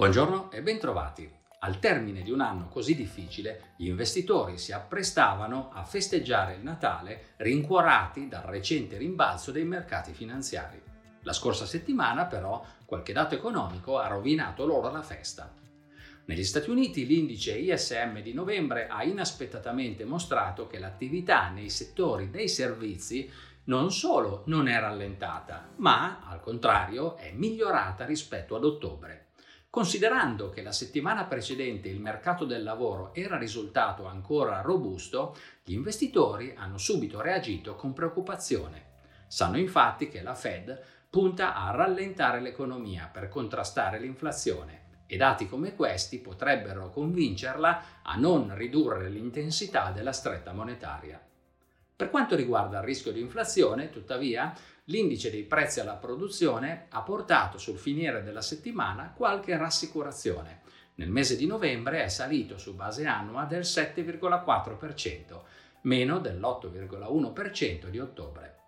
Buongiorno e bentrovati. Al termine di un anno così difficile, gli investitori si apprestavano a festeggiare il Natale rincuorati dal recente rimbalzo dei mercati finanziari. La scorsa settimana, però, qualche dato economico ha rovinato loro la festa. Negli Stati Uniti l'indice ISM di novembre ha inaspettatamente mostrato che l'attività nei settori dei servizi non solo non è rallentata, ma al contrario è migliorata rispetto ad ottobre. Considerando che la settimana precedente il mercato del lavoro era risultato ancora robusto, gli investitori hanno subito reagito con preoccupazione. Sanno infatti che la Fed punta a rallentare l'economia per contrastare l'inflazione e dati come questi potrebbero convincerla a non ridurre l'intensità della stretta monetaria. Per quanto riguarda il rischio di inflazione, tuttavia, l'indice dei prezzi alla produzione ha portato sul finire della settimana qualche rassicurazione. Nel mese di novembre è salito su base annua del 7,4%, meno dell'8,1% di ottobre.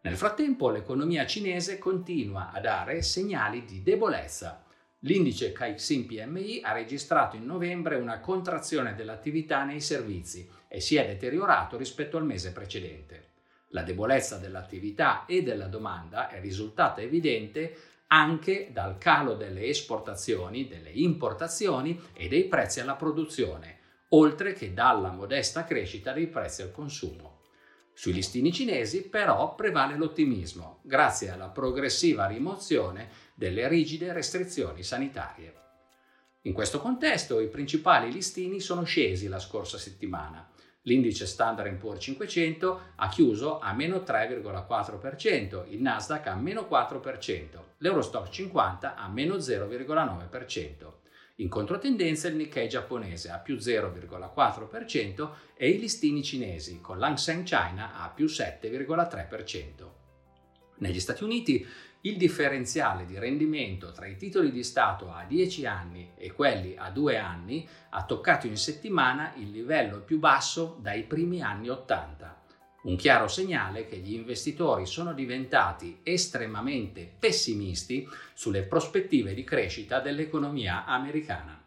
Nel frattempo l'economia cinese continua a dare segnali di debolezza. L'indice Caixin PMI ha registrato in novembre una contrazione dell'attività nei servizi e si è deteriorato rispetto al mese precedente. La debolezza dell'attività e della domanda è risultata evidente anche dal calo delle esportazioni, delle importazioni e dei prezzi alla produzione, oltre che dalla modesta crescita dei prezzi al consumo. Sui listini cinesi però prevale l'ottimismo, grazie alla progressiva rimozione delle rigide restrizioni sanitarie. In questo contesto i principali listini sono scesi la scorsa settimana. L'indice Standard Poor's 500 ha chiuso a meno 3,4%, il Nasdaq a meno 4%, l'Eurostock 50 a meno 0,9%. In controtendenza il Nikkei giapponese a più 0,4% e i listini cinesi con l'Hang Seng China a più 7,3%. Negli Stati Uniti il differenziale di rendimento tra i titoli di Stato a 10 anni e quelli a 2 anni ha toccato in settimana il livello più basso dai primi anni 80 un chiaro segnale che gli investitori sono diventati estremamente pessimisti sulle prospettive di crescita dell'economia americana.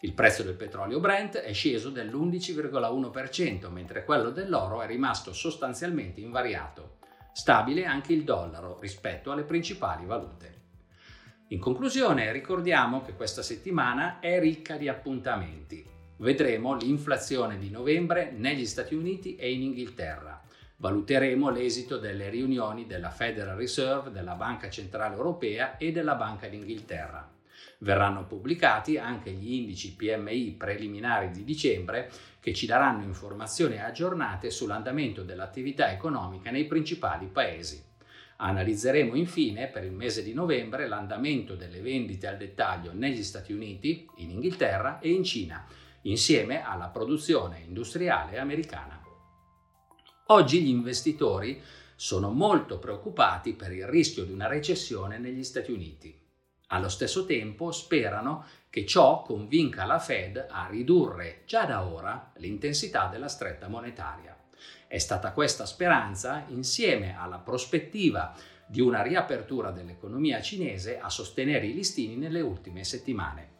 Il prezzo del petrolio Brent è sceso dell'11,1%, mentre quello dell'oro è rimasto sostanzialmente invariato. Stabile anche il dollaro rispetto alle principali valute. In conclusione, ricordiamo che questa settimana è ricca di appuntamenti. Vedremo l'inflazione di novembre negli Stati Uniti e in Inghilterra Valuteremo l'esito delle riunioni della Federal Reserve, della Banca Centrale Europea e della Banca d'Inghilterra. Verranno pubblicati anche gli indici PMI preliminari di dicembre che ci daranno informazioni aggiornate sull'andamento dell'attività economica nei principali paesi. Analizzeremo infine per il mese di novembre l'andamento delle vendite al dettaglio negli Stati Uniti, in Inghilterra e in Cina, insieme alla produzione industriale americana. Oggi gli investitori sono molto preoccupati per il rischio di una recessione negli Stati Uniti. Allo stesso tempo sperano che ciò convinca la Fed a ridurre già da ora l'intensità della stretta monetaria. È stata questa speranza, insieme alla prospettiva di una riapertura dell'economia cinese, a sostenere i listini nelle ultime settimane.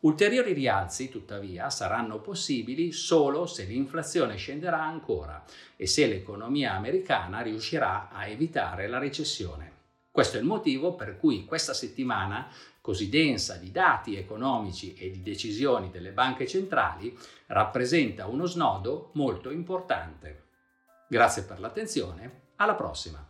Ulteriori rialzi, tuttavia, saranno possibili solo se l'inflazione scenderà ancora e se l'economia americana riuscirà a evitare la recessione. Questo è il motivo per cui questa settimana, così densa di dati economici e di decisioni delle banche centrali, rappresenta uno snodo molto importante. Grazie per l'attenzione, alla prossima!